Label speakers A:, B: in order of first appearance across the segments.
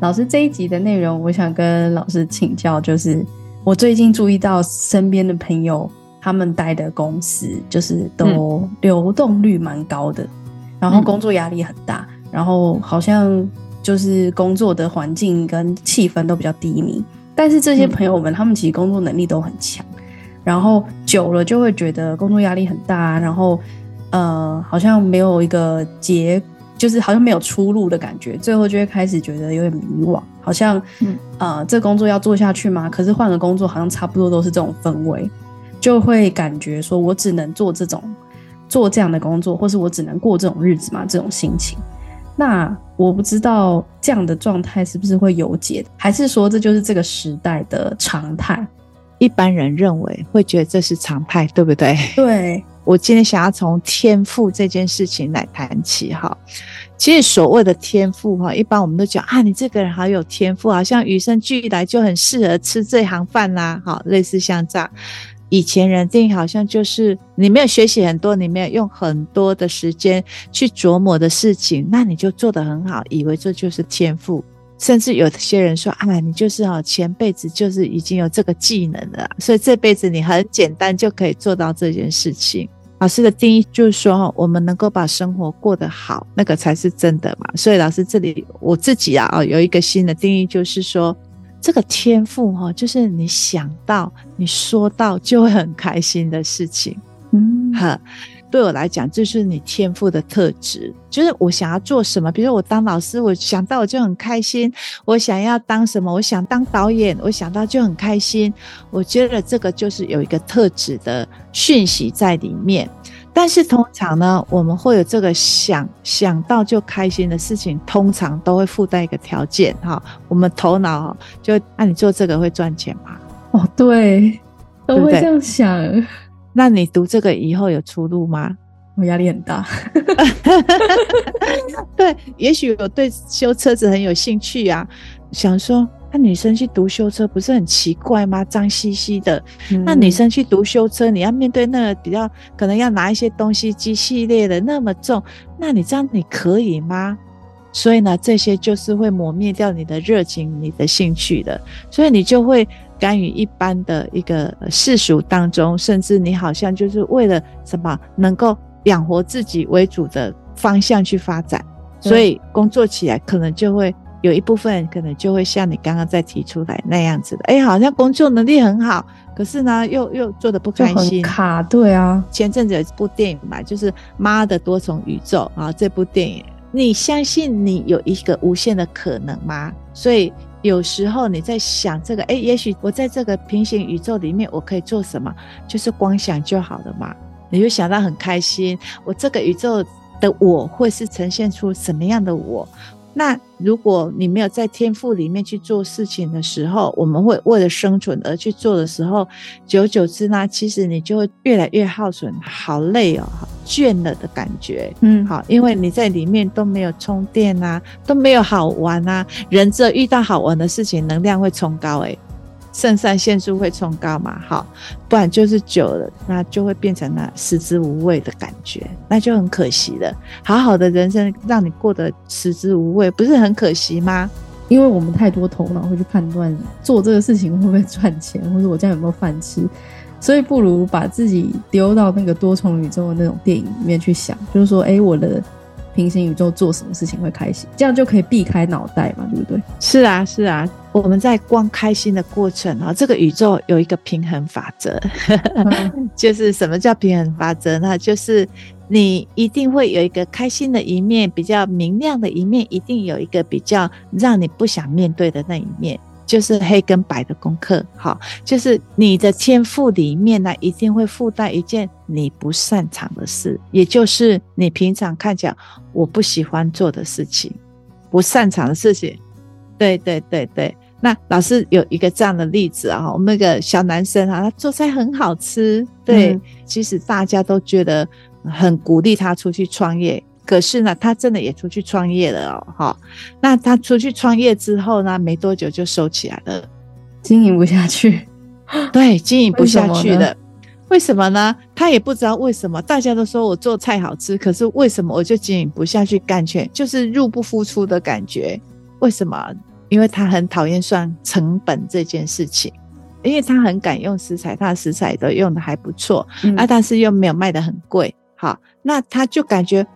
A: 老师这一集的内容，我想跟老师请教，就是我最近注意到身边的朋友，他们待的公司就是都流动率蛮高的，然后工作压力很大，然后好像就是工作的环境跟气氛都比较低迷。但是这些朋友们，他们其实工作能力都很强，然后久了就会觉得工作压力很大，然后呃，好像没有一个结。就是好像没有出路的感觉，最后就会开始觉得有点迷惘，好像，嗯，呃，这工作要做下去吗？可是换个工作，好像差不多都是这种氛围，就会感觉说我只能做这种做这样的工作，或是我只能过这种日子嘛，这种心情。那我不知道这样的状态是不是会有解，还是说这就是这个时代的常态？
B: 一般人认为会觉得这是常态，对不对？
A: 对。
B: 我今天想要从天赋这件事情来谈起哈。其实所谓的天赋哈，一般我们都讲啊，你这个人好有天赋，好像与生俱来就很适合吃这行饭啦，好，类似像这样。以前人定义好像就是你没有学习很多，你没有用很多的时间去琢磨的事情，那你就做得很好，以为这就是天赋。甚至有些人说啊，你就是哦前辈子就是已经有这个技能了，所以这辈子你很简单就可以做到这件事情。老师的定义就是说，我们能够把生活过得好，那个才是真的嘛。所以老师这里我自己啊啊有一个新的定义，就是说这个天赋哈，就是你想到你说到就会很开心的事情，嗯哈。对我来讲，这是你天赋的特质，就是我想要做什么，比如说我当老师，我想到我就很开心；我想要当什么，我想当导演，我想到就很开心。我觉得这个就是有一个特质的讯息在里面。但是通常呢，我们会有这个想想到就开心的事情，通常都会附带一个条件哈。我们头脑就那你做这个会赚钱吗？
A: 哦，对，都会这样想。对对？
B: 那你读这个以后有出路吗？
A: 我压力很大。
B: 对，也许我对修车子很有兴趣啊，想说那女生去读修车不是很奇怪吗？脏兮兮的。嗯、那女生去读修车，你要面对那个比较可能要拿一些东西，机系列的那么重，那你这样你可以吗？所以呢，这些就是会磨灭掉你的热情、你的兴趣的，所以你就会。甘于一般的一个世俗当中，甚至你好像就是为了什么能够养活自己为主的方向去发展，所以工作起来可能就会有一部分可能就会像你刚刚在提出来那样子的，哎，好像工作能力很好，可是呢又又做的不开心，
A: 卡，对啊。
B: 前阵子有一部电影嘛，就是《妈的多重宇宙》啊，这部电影，你相信你有一个无限的可能吗？所以。有时候你在想这个，诶，也许我在这个平行宇宙里面，我可以做什么？就是光想就好了嘛，你就想到很开心。我这个宇宙的我会是呈现出什么样的我？那如果你没有在天赋里面去做事情的时候，我们会为了生存而去做的时候，久而久之呢，其实你就会越来越耗损，好累哦，好倦了的感觉。嗯，好，因为你在里面都没有充电啊，都没有好玩啊，人只有遇到好玩的事情，能量会冲高诶。肾上腺素会冲高嘛？好，不然就是久了，那就会变成那食之无味的感觉，那就很可惜了。好好的人生让你过得食之无味，不是很可惜吗？
A: 因为我们太多头脑会去判断做这个事情会不会赚钱，或者我这样有没有饭吃，所以不如把自己丢到那个多重宇宙的那种电影里面去想，就是说，哎，我的。平行宇宙做什么事情会开心？这样就可以避开脑袋嘛，对不对？
B: 是啊，是啊。我们在光开心的过程啊，这个宇宙有一个平衡法则，就是什么叫平衡法则呢？就是你一定会有一个开心的一面，比较明亮的一面，一定有一个比较让你不想面对的那一面。就是黑跟白的功课，好，就是你的天赋里面呢，一定会附带一件你不擅长的事，也就是你平常看起来我不喜欢做的事情，不擅长的事情。对对对对，那老师有一个这样的例子啊，我们那个小男生啊，他做菜很好吃，对，嗯、其实大家都觉得很鼓励他出去创业。可是呢，他真的也出去创业了哦，哈。那他出去创业之后呢，没多久就收起来了，
A: 经营不下去。
B: 对，经营不下去了。为什么呢？他也不知道为什么。大家都说我做菜好吃，可是为什么我就经营不下去？感觉就是入不敷出的感觉。为什么？因为他很讨厌算成本这件事情，因为他很敢用食材，他的食材都用的还不错，嗯、啊，但是又没有卖的很贵。好，那他就感觉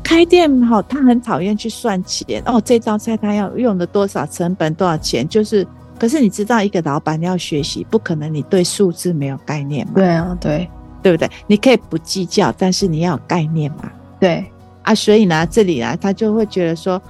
B: 开店好，他很讨厌去算钱哦。这道菜他要用的多少成本多少钱，就是。可是你知道，一个老板要学习，不可能你对数字没有概念嘛？
A: 对啊，对，
B: 对不对？你可以不计较，但是你要有概念嘛？
A: 对
B: 啊，所以呢，这里呢，他就会觉得说，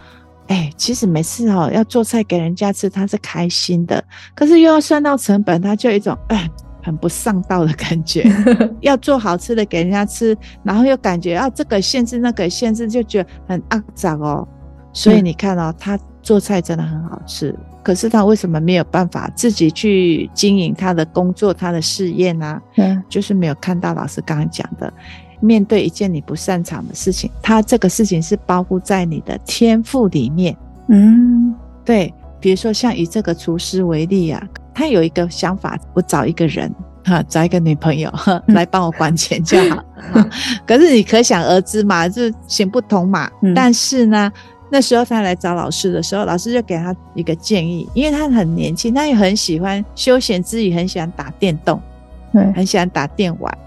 B: 哎，其实每次哦要做菜给人家吃，他是开心的，可是又要算到成本，他就有一种哎很不上道的感觉。要做好吃的给人家吃，然后又感觉啊这个限制那个限制，就觉得很肮脏哦。所以你看哦，他做菜真的很好吃。可是他为什么没有办法自己去经营他的工作、他的事业呢？嗯，就是没有看到老师刚刚讲的，面对一件你不擅长的事情，他这个事情是包括在你的天赋里面。嗯，对，比如说像以这个厨师为例啊，他有一个想法，我找一个人哈，找一个女朋友来帮我管钱就好。嗯、可是你可想而知嘛，就行不通嘛。嗯、但是呢。那时候他来找老师的时候，老师就给他一个建议，因为他很年轻，他也很喜欢休闲之余，很喜欢打电动，对，很喜欢打电玩。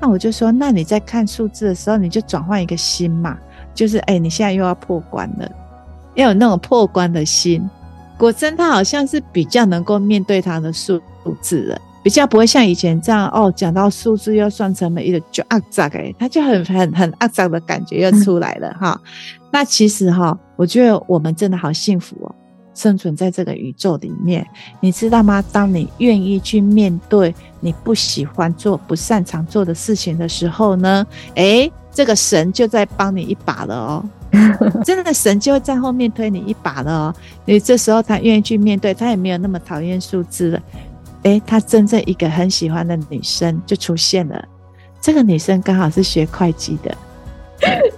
B: 那我就说，那你在看数字的时候，你就转换一个心嘛，就是哎，你现在又要破关了，要有那种破关的心。果真，他好像是比较能够面对他的数字了，比较不会像以前这样哦，讲到数字又算成了一个就阿杂哎，他就很很很阿杂的感觉又出来了哈。那其实哈。我觉得我们真的好幸福哦，生存在这个宇宙里面，你知道吗？当你愿意去面对你不喜欢做、不擅长做的事情的时候呢，诶，这个神就在帮你一把了哦，真的神就会在后面推你一把了哦。你这时候他愿意去面对，他也没有那么讨厌数字了。诶，他真正一个很喜欢的女生就出现了，这个女生刚好是学会计的，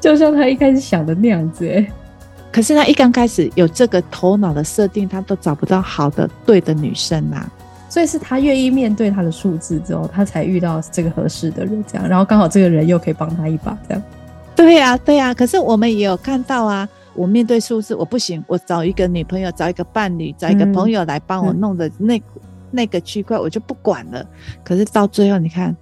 A: 就像他一开始想的那样子诶。
B: 可是他一刚开始有这个头脑的设定，他都找不到好的对的女生呐、啊，
A: 所以是他愿意面对他的数字之后，他才遇到这个合适的人，这样，然后刚好这个人又可以帮他一把，这样。
B: 对呀、啊，对呀、啊。可是我们也有看到啊，我面对数字我不行，我找一个女朋友，找一个伴侣，找一个朋友来帮我弄的那、嗯、那个区块，我就不管了。可是到最后，你看，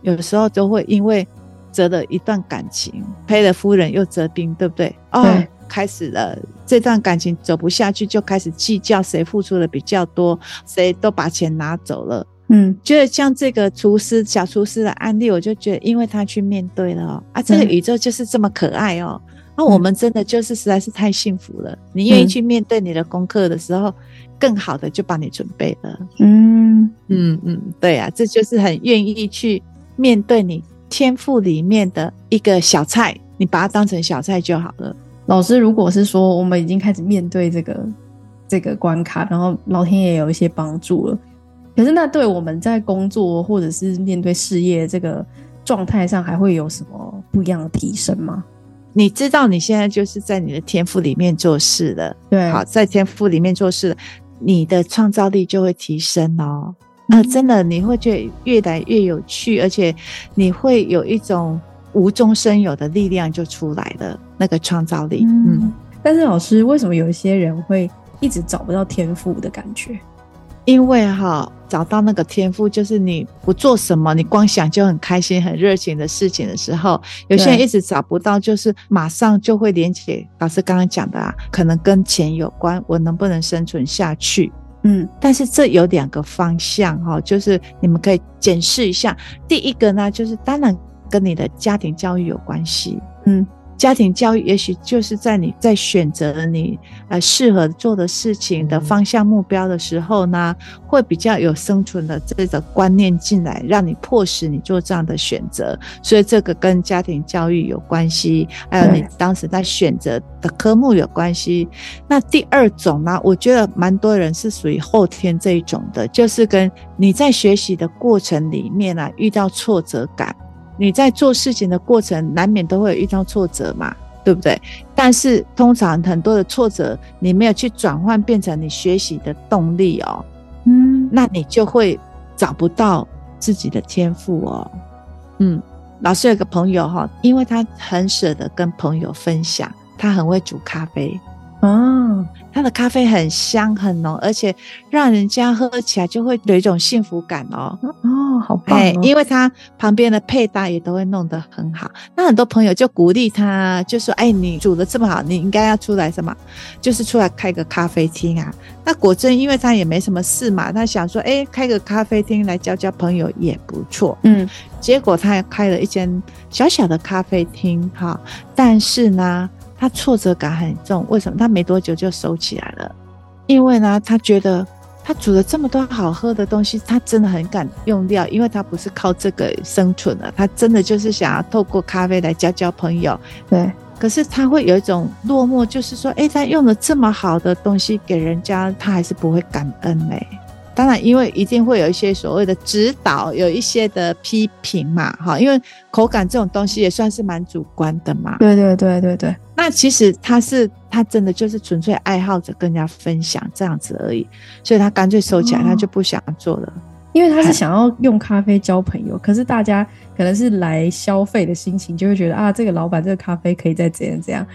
B: 有时候都会因为折了一段感情，赔了夫人又折兵，对不对？哦。开始了这段感情走不下去，就开始计较谁付出的比较多，谁都把钱拿走了。嗯，觉得像这个厨师小厨师的案例，我就觉得，因为他去面对了哦，啊，这个宇宙就是这么可爱哦。那、嗯啊、我们真的就是实在是太幸福了。你愿意去面对你的功课的时候，嗯、更好的就帮你准备了。嗯嗯嗯，对啊，这就是很愿意去面对你天赋里面的一个小菜，你把它当成小菜就好了。
A: 老师，如果是说我们已经开始面对这个这个关卡，然后老天也有一些帮助了，可是那对我们在工作或者是面对事业这个状态上，还会有什么不一样的提升吗？
B: 你知道你现在就是在你的天赋里面做事了，
A: 对，
B: 好，在天赋里面做事，你的创造力就会提升哦。那、嗯、真的你会觉得越来越有趣，而且你会有一种。无中生有的力量就出来了，那个创造力。嗯，
A: 嗯，但是老师，为什么有一些人会一直找不到天赋的感觉？
B: 因为哈，找到那个天赋，就是你不做什么，你光想就很开心、很热情的事情的时候，有些人一直找不到，就是马上就会连接老师刚刚讲的啊，可能跟钱有关，我能不能生存下去？嗯，但是这有两个方向哈，就是你们可以检视一下。第一个呢，就是当然。跟你的家庭教育有关系，嗯，家庭教育也许就是在你在选择你呃适合做的事情的方向目标的时候呢，会比较有生存的这个观念进来，让你迫使你做这样的选择。所以这个跟家庭教育有关系，还有你当时在选择的科目有关系。那第二种呢，我觉得蛮多人是属于后天这一种的，就是跟你在学习的过程里面啊遇到挫折感。你在做事情的过程，难免都会遇到挫折嘛。对不对？但是通常很多的挫折，你没有去转换变成你学习的动力哦，嗯，那你就会找不到自己的天赋哦。嗯，老师有个朋友哈，因为他很舍得跟朋友分享，他很会煮咖啡。哦，他的咖啡很香很浓，而且让人家喝起来就会有一种幸福感哦。
A: 哦，好棒哦！
B: 因为他旁边的配搭也都会弄得很好。那很多朋友就鼓励他，就说：“哎，你煮的这么好，你应该要出来什么？就是出来开个咖啡厅啊。”那果真，因为他也没什么事嘛，他想说：“哎，开个咖啡厅来交交朋友也不错。”嗯，结果他也开了一间小小的咖啡厅，哈，但是呢。他挫折感很重，为什么？他没多久就收起来了，因为呢，他觉得他煮了这么多好喝的东西，他真的很敢用掉，因为他不是靠这个生存的，他真的就是想要透过咖啡来交交朋友。对，可是他会有一种落寞，就是说，诶，他用了这么好的东西给人家，他还是不会感恩嘞。当然，因为一定会有一些所谓的指导，有一些的批评嘛，哈，因为口感这种东西也算是蛮主观的嘛。
A: 对对对对对。
B: 那其实他是他真的就是纯粹爱好者跟人家分享这样子而已，所以他干脆收起来，他就不想做了。
A: 因为他是想要用咖啡交朋友，可是大家可能是来消费的心情，就会觉得啊，这个老板这个咖啡可以再怎样怎样。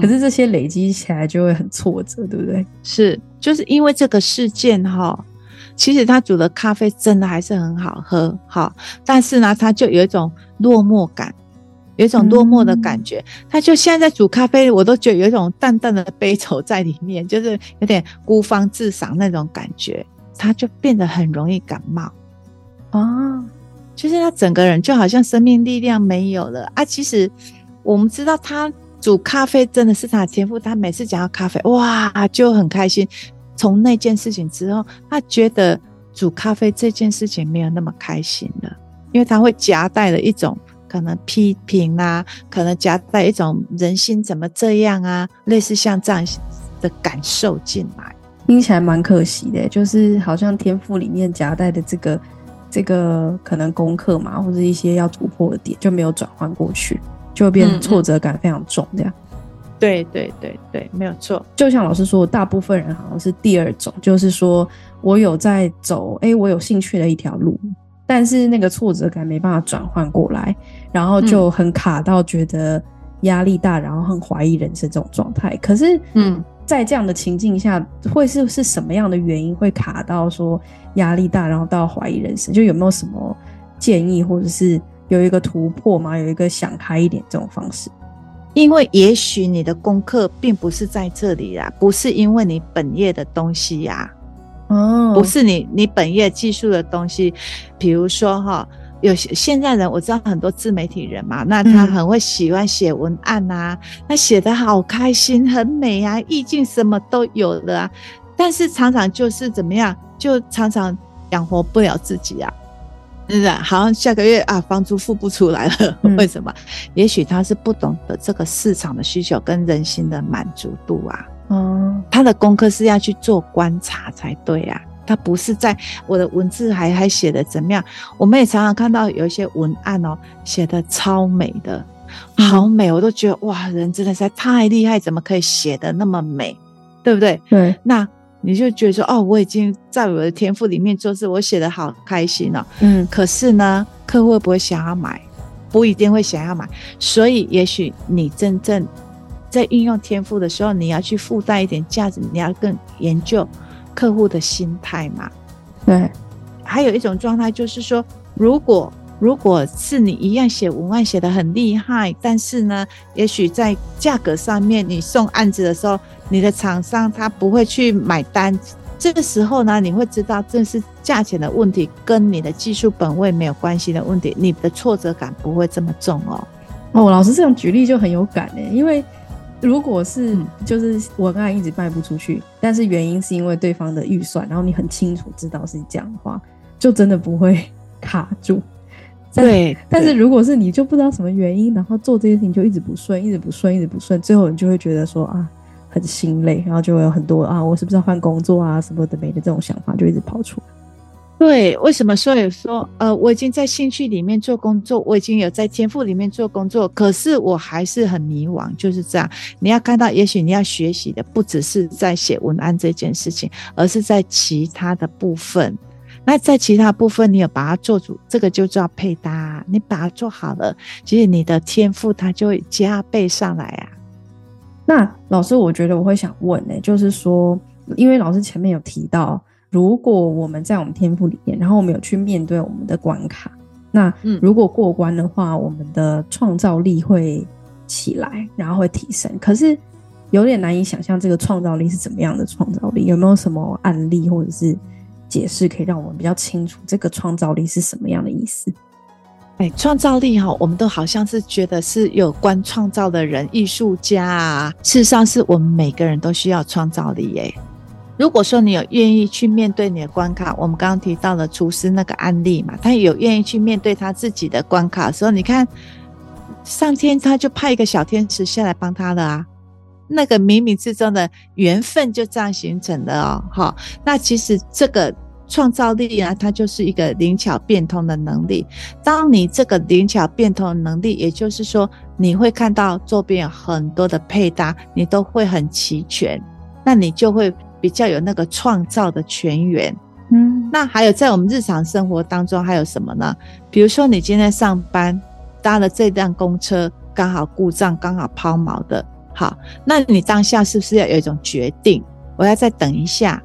A: 可是这些累积起来就会很挫折，对不对？
B: 是，就是因为这个事件哈。其实他煮的咖啡真的还是很好喝，哈，但是呢，他就有一种落寞感，有一种落寞的感觉。嗯、他就现在在煮咖啡，我都觉得有一种淡淡的悲愁在里面，就是有点孤芳自赏那种感觉。他就变得很容易感冒，啊，就是他整个人就好像生命力量没有了啊。其实我们知道他煮咖啡真的是他的天赋，他每次讲到咖啡，哇，就很开心。从那件事情之后，他觉得煮咖啡这件事情没有那么开心了，因为他会夹带了一种可能批评啊，可能夹带一种人心怎么这样啊，类似像这样的感受进来，
A: 听起来蛮可惜的，就是好像天赋里面夹带的这个这个可能功课嘛，或者一些要突破的点就没有转换过去，就会变成挫折感非常重这样。嗯
B: 对对对对，没有错。
A: 就像老师说，大部分人好像是第二种，就是说我有在走，哎，我有兴趣的一条路，但是那个挫折感没办法转换过来，然后就很卡到觉得压力大，然后很怀疑人生这种状态。可是，嗯，在这样的情境下，会是是什么样的原因会卡到说压力大，然后到怀疑人生？就有没有什么建议，或者是有一个突破吗？有一个想开一点这种方式？
B: 因为也许你的功课并不是在这里啦，不是因为你本业的东西呀，哦，不是你你本业技术的东西，比如说哈，有些现在人我知道很多自媒体人嘛，那他很会喜欢写文案啊，他写得好开心，很美啊，意境什么都有了啊，但是常常就是怎么样，就常常养活不了自己啊。是的，好像下个月啊，房租付不出来了，嗯、为什么？也许他是不懂得这个市场的需求跟人心的满足度啊。嗯，他的功课是要去做观察才对啊，他不是在我的文字还还写的怎么样？我们也常常看到有一些文案哦，写的超美的，好美，我都觉得哇，人真的是太厉害，怎么可以写的那么美，对不对？对，那。你就觉得说哦，我已经在我的天赋里面做事，我写得好开心哦。嗯，可是呢，客户会不会想要买？不一定会想要买。所以，也许你真正在运用天赋的时候，你要去附带一点价值，你要更研究客户的心态嘛。对，还有一种状态就是说，如果如果是你一样写文案写得很厉害，但是呢，也许在价格上面，你送案子的时候。你的厂商他不会去买单，这个时候呢，你会知道这是价钱的问题，跟你的技术本位没有关系的问题，你的挫折感不会这么重哦。
A: 哦，老师这样举例就很有感诶，因为如果是就是我刚才一直卖不出去，但是原因是因为对方的预算，然后你很清楚知道是这样的话，就真的不会卡住。对，但是如果是你就不知道什么原因，然后做这些事情就一直不顺，一直不顺，一直不顺，最后你就会觉得说啊。很心累，然后就会有很多啊，我是不是要换工作啊，什么的没的这种想法就一直跑出来。
B: 对，为什么说有说呃，我已经在兴趣里面做工作，我已经有在天赋里面做工作，可是我还是很迷惘，就是这样。你要看到，也许你要学习的不只是在写文案这件事情，而是在其他的部分。那在其他部分，你有把它做主，这个就叫配搭。你把它做好了，其实你的天赋它就会加倍上来啊。
A: 那老师，我觉得我会想问呢、欸，就是说，因为老师前面有提到。如果我们在我们天赋里面，然后我们有去面对我们的关卡，那如果过关的话，我们的创造力会起来，然后会提升。可是有点难以想象这个创造力是怎么样的创造力？有没有什么案例或者是解释，可以让我们比较清楚这个创造力是什么样的意思？
B: 哎，创造力哈，我们都好像是觉得是有关创造的人，艺术家啊。事实上，是我们每个人都需要创造力耶。如果说你有愿意去面对你的关卡，我们刚刚提到了厨师那个案例嘛，他有愿意去面对他自己的关卡的时候，你看上天他就派一个小天使下来帮他了啊，那个冥冥之中的缘分就这样形成的哦。好，那其实这个创造力啊，它就是一个灵巧变通的能力。当你这个灵巧变通的能力，也就是说你会看到周边有很多的配搭，你都会很齐全，那你就会。比较有那个创造的泉源，嗯，那还有在我们日常生活当中还有什么呢？比如说你今天上班搭了这辆公车，刚好故障，刚好抛锚的，好，那你当下是不是要有一种决定？我要再等一下，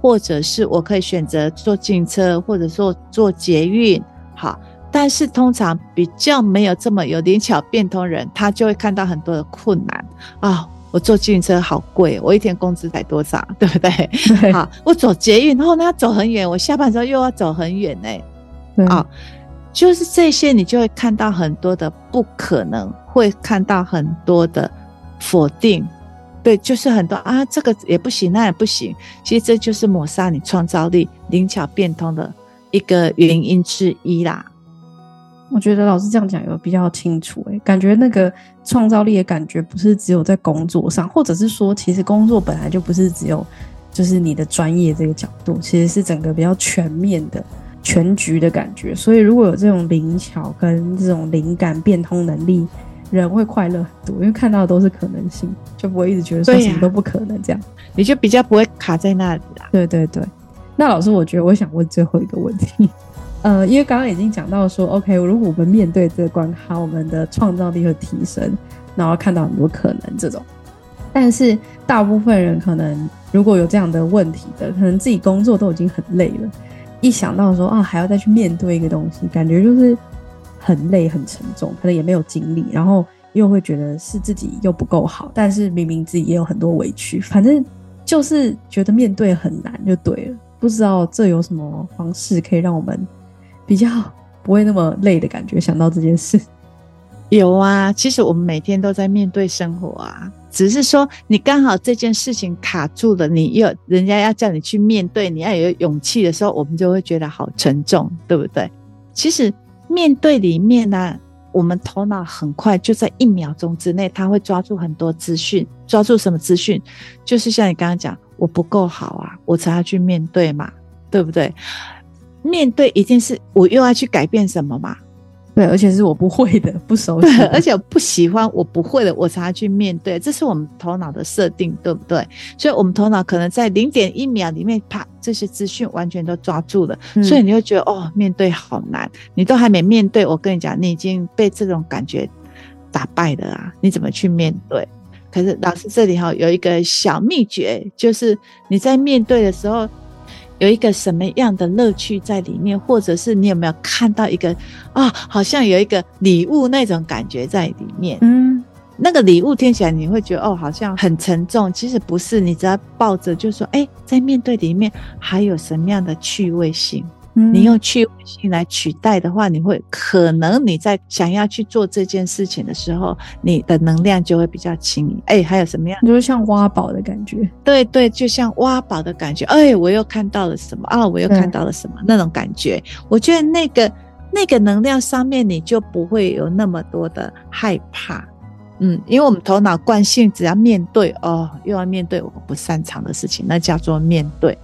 B: 或者是我可以选择坐进车，或者说坐捷运，好，但是通常比较没有这么有灵巧变通人，他就会看到很多的困难啊。哦我坐自行车好贵，我一天工资才多少，对不对？对。好，我走捷运，然后呢要走很远，我下班之后又要走很远呢。啊，就是这些，你就会看到很多的不可能，会看到很多的否定，对，就是很多啊，这个也不行，那也不行。其实这就是抹杀你创造力、灵巧变通的一个原因之一啦。
A: 我觉得老师这样讲有比较清楚，欸，感觉那个创造力的感觉不是只有在工作上，或者是说，其实工作本来就不是只有就是你的专业这个角度，其实是整个比较全面的全局的感觉。所以如果有这种灵巧跟这种灵感变通能力，人会快乐很多，因为看到的都是可能性，就不会一直觉得说什么都不可能这样，
B: 你就比较不会卡在那里啦。
A: 对对对，那老师，我觉得我想问最后一个问题。呃，因为刚刚已经讲到说，OK，如果我们面对这个关卡，我们的创造力会提升，然后看到很多可能这种。但是大部分人可能如果有这样的问题的，可能自己工作都已经很累了，一想到说啊还要再去面对一个东西，感觉就是很累很沉重，可能也没有精力，然后又会觉得是自己又不够好，但是明明自己也有很多委屈，反正就是觉得面对很难就对了。不知道这有什么方式可以让我们。比较不会那么累的感觉，想到这件事，
B: 有啊。其实我们每天都在面对生活啊，只是说你刚好这件事情卡住了，你又人家要叫你去面对，你要有勇气的时候，我们就会觉得好沉重，对不对？其实面对里面呢、我们头脑很快就在一秒钟之内，他会抓住很多资讯，抓住什么资讯？就是像你刚刚讲，我不够好啊，我才要去面对嘛，对不对？面对一件事，我又要去改变什么嘛？
A: 对，而且是我不会的，不熟悉，
B: 而且我不喜欢，我不会的，我才要去面对。这是我们头脑的设定，对不对？所以，我们头脑可能在零点一秒里面，啪，这些资讯完全都抓住了，嗯、所以你会觉得哦，面对好难。你都还没面对，我跟你讲，你已经被这种感觉打败了啊！你怎么去面对？可是老师这里哈有一个小秘诀，就是你在面对的时候。有一个什么样的乐趣在里面，或者是你有没有看到一个啊、哦，好像有一个礼物那种感觉在里面？嗯，那个礼物听起来你会觉得哦，好像很沉重，其实不是，你只要抱着，就说，哎，在面对里面还有什么样的趣味性？你用趣味性来取代的话，你会可能你在想要去做这件事情的时候，你的能量就会比较轻盈。哎，还有什么样？
A: 就是像挖宝的感觉。
B: 对对，就像挖宝的感觉。哎，我又看到了什么啊？我又看到了什么？那种感觉，我觉得那个那个能量上面你就不会有那么多的害怕。嗯，因为我们头脑惯性只要面对哦，又要面对我不擅长的事情，那叫做面对。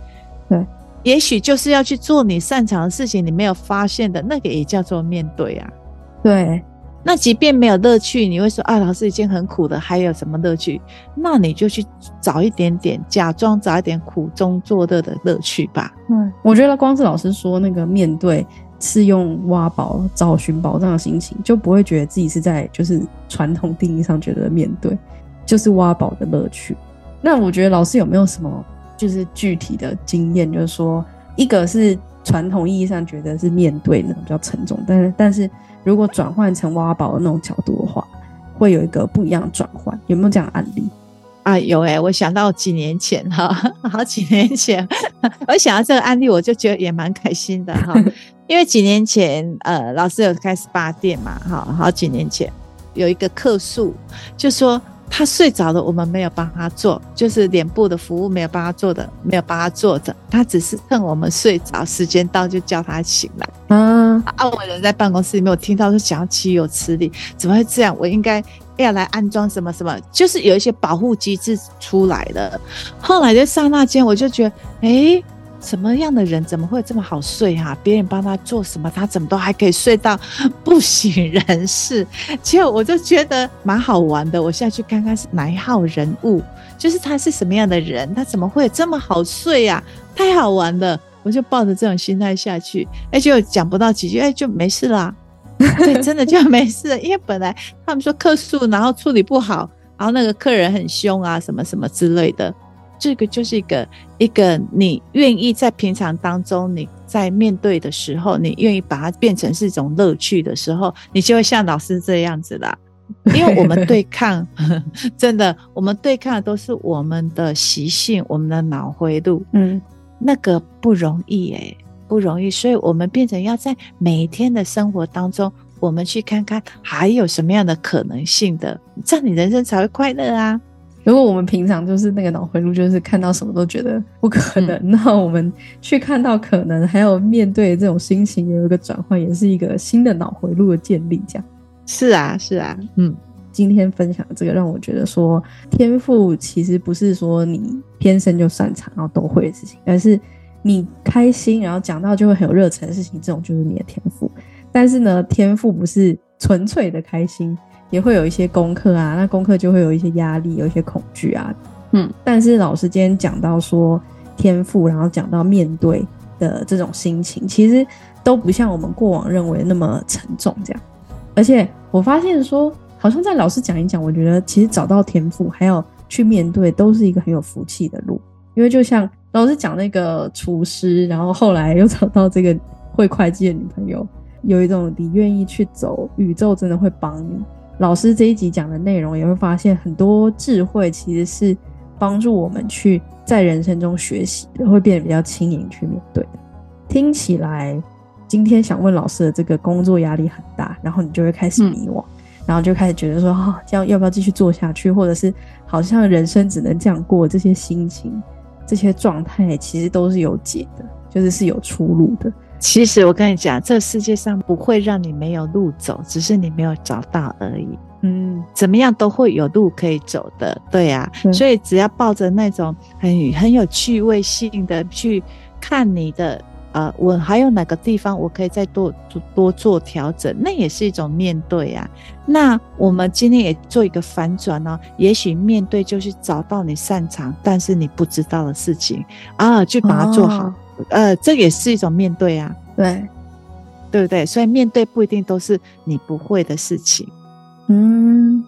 A: 对。
B: 也许就是要去做你擅长的事情，你没有发现的那个也叫做面对啊。
A: 对，
B: 那即便没有乐趣，你会说啊，老师已经很苦了，还有什么乐趣？那你就去找一点点，假装找一点苦中作乐的乐趣吧。
A: 嗯，我觉得光是老师说那个面对是用挖宝、找寻宝藏的心情，就不会觉得自己是在就是传统定义上觉得面对就是挖宝的乐趣。那我觉得老师有没有什么就是具体的经验，就是说一个是传统意义上觉得是面对那种比较沉重，但是但是。如果转换成挖宝的那种角度的话，会有一个不一样的转换，有没有这样的案例
B: 啊？有哎、欸，我想到几年前哈，好几年前，我想到这个案例，我就觉得也蛮开心的哈。因为几年前，呃，老师有开 SPA 店嘛，哈，好几年前有一个客诉，就说。他睡着了，我们没有帮他做，就是脸部的服务没有帮他做的，没有帮他做的，他只是趁我们睡着，时间到就叫他醒来。嗯，啊，我人在办公室里面，我听到说想要岂有此理，怎么会这样？我应该要来安装什么什么，就是有一些保护机制出来了。后来在刹那间，我就觉得，哎、欸。什么样的人怎么会这么好睡哈、别人帮他做什么，他怎么都还可以睡到不省人事。结果我就觉得蛮好玩的。我现在去看看是哪一号人物，就是他是什么样的人，他怎么会这么好睡呀、太好玩了！我就抱着这种心态下去，哎，就讲不到几句，哎，就没事啦。对，真的就没事，因为本来他们说客诉，然后处理不好，然后那个客人很凶啊，什么什么之类的。这个就是一个一个你愿意在平常当中，你在面对的时候，你愿意把它变成是一种乐趣的时候，你就会像老师这样子啦。因为我们对抗，真的，我们对抗的都是我们的习性，我们的脑回路，嗯，那个不容易诶，不容易。所以我们变成要在每一天的生活当中，我们去看看还有什么样的可能性的，这样你人生才会快乐啊。如果我们平常就是那个脑回路，就是看到什么都觉得不可能，嗯、那我们去看到可能，还有面对这种心情有一个转换，也是一个新的脑回路的建立。这样是啊，是啊，嗯，今天分享的这个让我觉得说，天赋其实不是说你天生就擅长然后都会的事情，而是你开心然后讲到就会很有热忱的事情，这种就是你的天赋。但是呢，天赋不是纯粹的开心。也会有一些功课啊，那功课就会有一些压力，有一些恐惧啊，嗯。但是老师今天讲到说天赋，然后讲到面对的这种心情，其实都不像我们过往认为那么沉重这样。而且我发现说，好像在老师讲一讲，我觉得其实找到天赋，还有去面对，都是一个很有福气的路。因为就像老师讲那个厨师，然后后来又找到这个会会计的女朋友，有一种你愿意去走，宇宙真的会帮你。老师这一集讲的内容，也会发现很多智慧其实是帮助我们去在人生中学习的，会变得比较轻盈去面对的。听起来，今天想问老师的这个工作压力很大，然后你就会开始迷惘，嗯、然后就开始觉得说，哦，这样要不要继续做下去？或者是好像人生只能这样过，这些心情、这些状态，其实都是有解的，就是是有出路的。其实我跟你讲，这世界上不会让你没有路走，只是你没有找到而已。嗯，怎么样都会有路可以走的，对呀、所以只要抱着那种很很有趣味性的去看你的，呃，我还有哪个地方我可以再多多多做调整，那也是一种面对啊。那我们今天也做一个反转呢、哦，也许面对就是找到你擅长但是你不知道的事情啊，去把它做好。哦呃，这也是一种面对啊，对，对不对？所以面对不一定都是你不会的事情，嗯，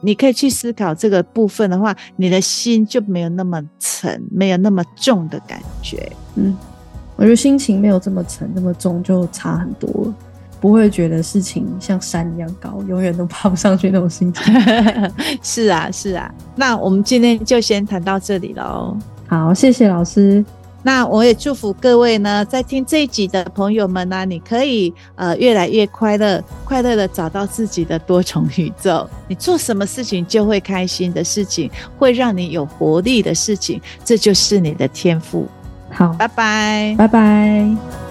B: 你可以去思考这个部分的话，你的心就没有那么沉，没有那么重的感觉，嗯，我觉得心情没有这么沉，那么重就差很多了，不会觉得事情像山一样高，永远都爬不上去那种心情。是啊，是啊，那我们今天就先谈到这里喽。好，谢谢老师。那我也祝福各位呢，在听这一集的朋友们呢，你可以呃越来越快乐，快乐的找到自己的多重宇宙。你做什么事情就会开心的事情，会让你有活力的事情，这就是你的天赋。好，拜拜，拜拜。